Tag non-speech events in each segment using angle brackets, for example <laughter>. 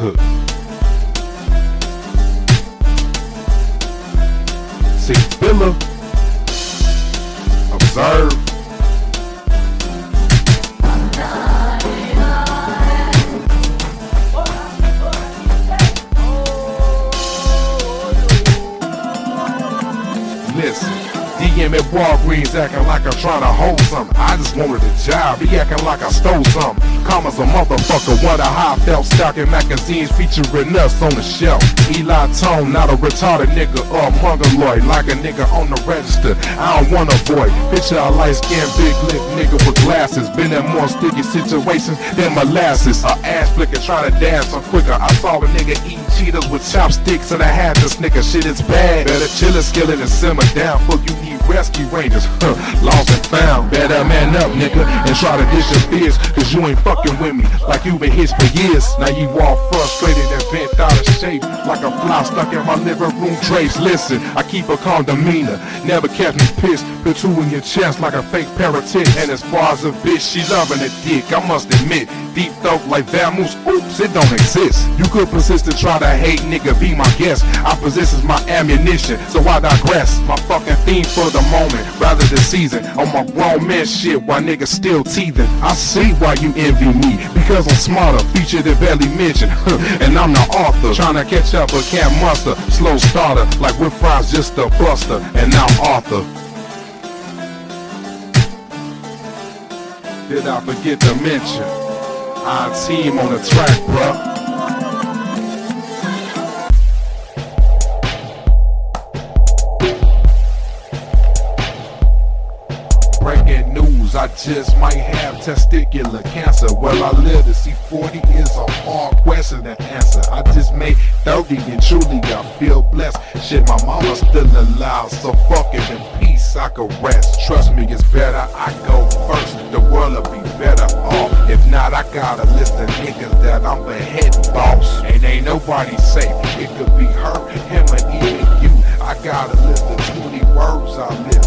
See, Filler, observe. Walgreens acting like I'm trying to hold something. I just wanted a job, he acting like I stole something. Commas a motherfucker, wonder a high felt stocking magazines featuring us on the shelf. Eli Tone, not a retarded nigga or a mongoloid, like a nigga on the register. I don't wanna avoid. Picture a light skinned big lip nigga with glasses. Been in more sticky situations than molasses. A ass flicker trying to dance on quicker. I saw a nigga eating Cheetos with chopsticks and I had to snicker. Shit is bad. Better chill a skillet and simmer down. Fuck you need rescue rangers. Huh, lost and found. Better man up, nigga, and try to dish your fears. Cause you ain't fucking with me like you been hitched for years. Now you all frustrated and bent out of shape. Like a fly stuck in my living room drapes. Listen, I keep a calm demeanor. Never kept me pissed. Put two in your chest like a fake parrottit. And as far as a bitch, she loving a dick. I must admit, deep thought like Vamoose. Oops, it don't exist. You could persist to try to hate, nigga, be my guest. I possess is my ammunition, so I digress. My fucking theme for the moment, rather the season. On my grown man shit, why niggas still teething. I see why you envy me, because I'm smarter, featured and barely mentioned. <laughs> and I'm the author, trying to catch up but can't muster. Slow starter, like with fries, just a buster. And I'm Arthur. Did I forget to mention? Our team on the track, bruh. Breaking news, I just might have testicular cancer. Well, I live to see 40 is a hard question to answer. I just made 30 and truly I feel blessed. Shit, my mama's still alive, so fuck it in peace, I can rest. Trust me, it's better I go first. The world will be better off. If not, I got a list of niggas that I'm beheading boss. And ain't nobody safe. It could be her, him, or even you. I got a list of 20 words I live.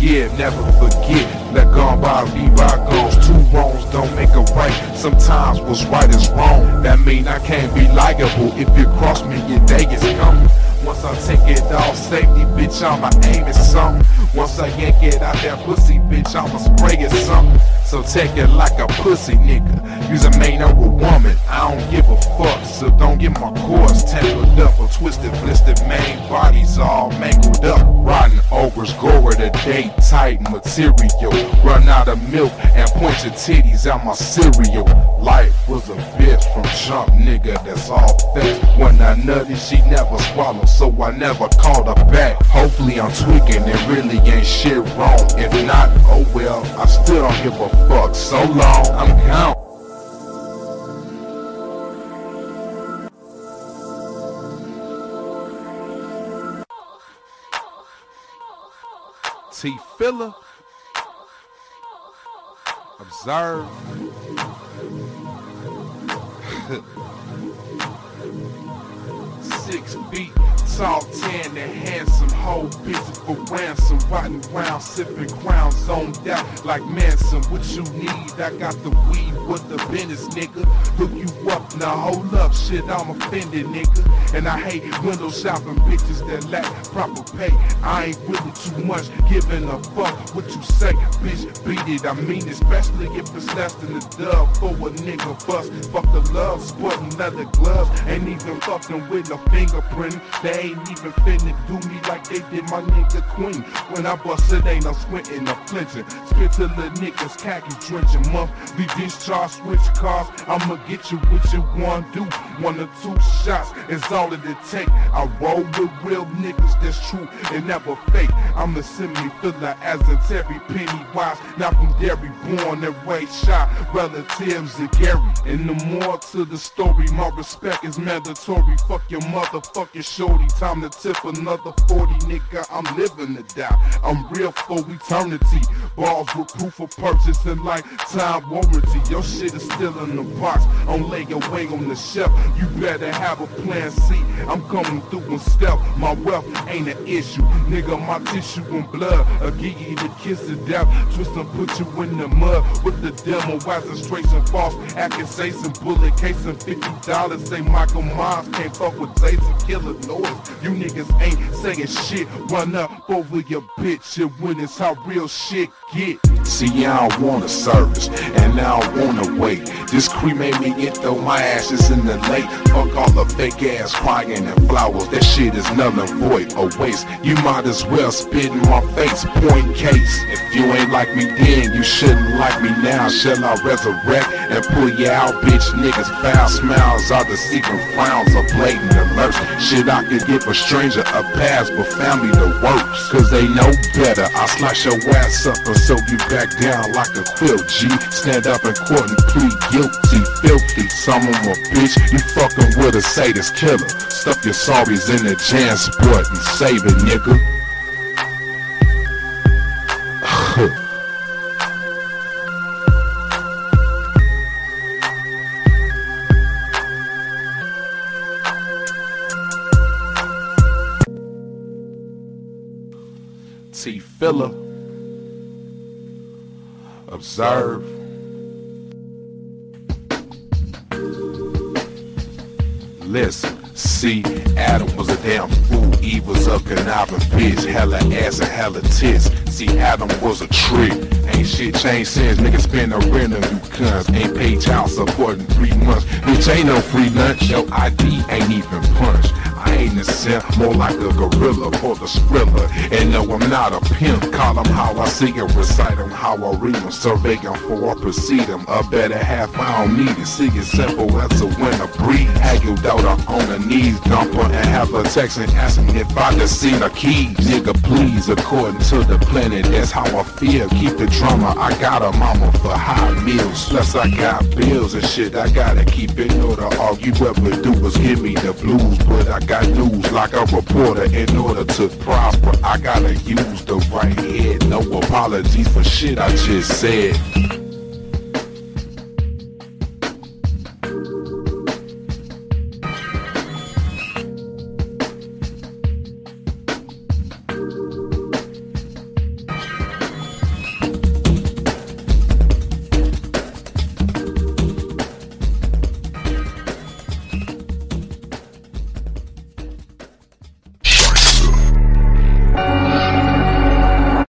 Forgive, never forget. Let gone by be bygones. Two wrongs don't make a right. Sometimes what's right is wrong. That mean I can't be liable. If you cross me, your day is coming. Once I take it off safety, bitch, I'ma aim at something. Once I yank it out that pussy, bitch, I'ma spray it something. So take it like a pussy nigga. Use a man a woman, I don't give a fuck. So don't get my cords tangled up or twisted, blistered main bodies all mangled the day tight material. Run out of milk and point your titties out my cereal. Life was a bitch from jump, nigga, that's all facts. When I nutty, she never swallowed, so I never called her back. Hopefully I'm tweaking, it really ain't shit wrong. If not, oh well, I still don't give a fuck. So long, I'm gone. T filler. Observe. <laughs> Six feet tall, tan and handsome, whole bitches for ransom, riding round, sipping crown, zoned out like Manson. What you need? I got the weed with the business, nigga. Hook you up, now hold up, shit, I'm offended, nigga. And I hate window shopping bitches that lack proper pay. I ain't it too much, giving a fuck what you say, bitch. Beat it, I mean, especially if it's less than a dub for a nigga bust. Fuck the love, sporting leather gloves, ain't even fucking with no fingerprint. They ain't even finna do me like they did my nigga Queen. When I bust it, ain't no squinting or flinching. Spit to the niggas, khaki drenching. Be discharged, switch cars. I'ma get you what you want do. One or two shots is all that it take. I roll with real niggas that's true and never fake. I'm a semi filler as a Terry Pennywise. Not from Derry, born and raised shot. Relatives of Gary. And the more to the story, my respect is mandatory. Fuck your motherfucking shorty. Time to tip another 40, nigga. I'm living to die. I'm real for eternity. Balls with proof of purchase and lifetime warranty. Your shit is still in the box. I'm laying away on the shelf. You better have a plan C. I'm coming through in stealth. My wealth ain't an issue. Nigga, my tissue and blood. A give you the kiss of death. Twist and put you in the mud with the demo. Wise straight and false accusations. Bullet case and $50. Say Michael Myers can't fuck with laser killer noise. You niggas ain't saying shit. Run up over your bitch and when it's how real shit get. See, I don't want a service, and now I don't wanna wait. This cremate me and throw my ashes in the lake. Fuck all the fake ass crying and flowers. That shit is and void, a waste. You might as well spit in my face, point case. If you ain't like me then, you shouldn't like me now. Shall I resurrect and pull you out, bitch? Niggas foul smiles are the secret frowns of blatant alerts. Shit, I could give a stranger a pass, but family the works. Cause they know better. I slice your ass up and sew you back down like a quilt, G. Stand up in court and plead guilty, filthy. Some of a bitch, you fucking with a sadist killer. Stuff your sorries in the jam sport and save it, nigga. T. Filler. Observe. Listen. See, Adam was a damn fool, Eve was a conniving bitch, hella ass and hella tits. See, Adam was a trick. Ain't shit changed since niggas spend a rent on you cunts. Ain't paid child support in three months. Bitch, ain't no free lunch. Your ID ain't even punched. I ain't a simp, more like a gorilla for the skrilla. And no, I'm not a pimp. Call them how I see them, recite them how I read them. Survey them before I proceed them. A better half, I don't need it. See it simple as a winter. Have your daughter on her knees, dump her and have her texting, asking if I just seen the keys. Nigga, please, according to the planet, that's how I feel. Keep the drama, I got a mama for high meals. Plus, I got bills and shit, I gotta keep it order. All you ever do is give me the blues, but I got news like a reporter in order to prosper. I gotta use the right head. No apologies for shit I just said.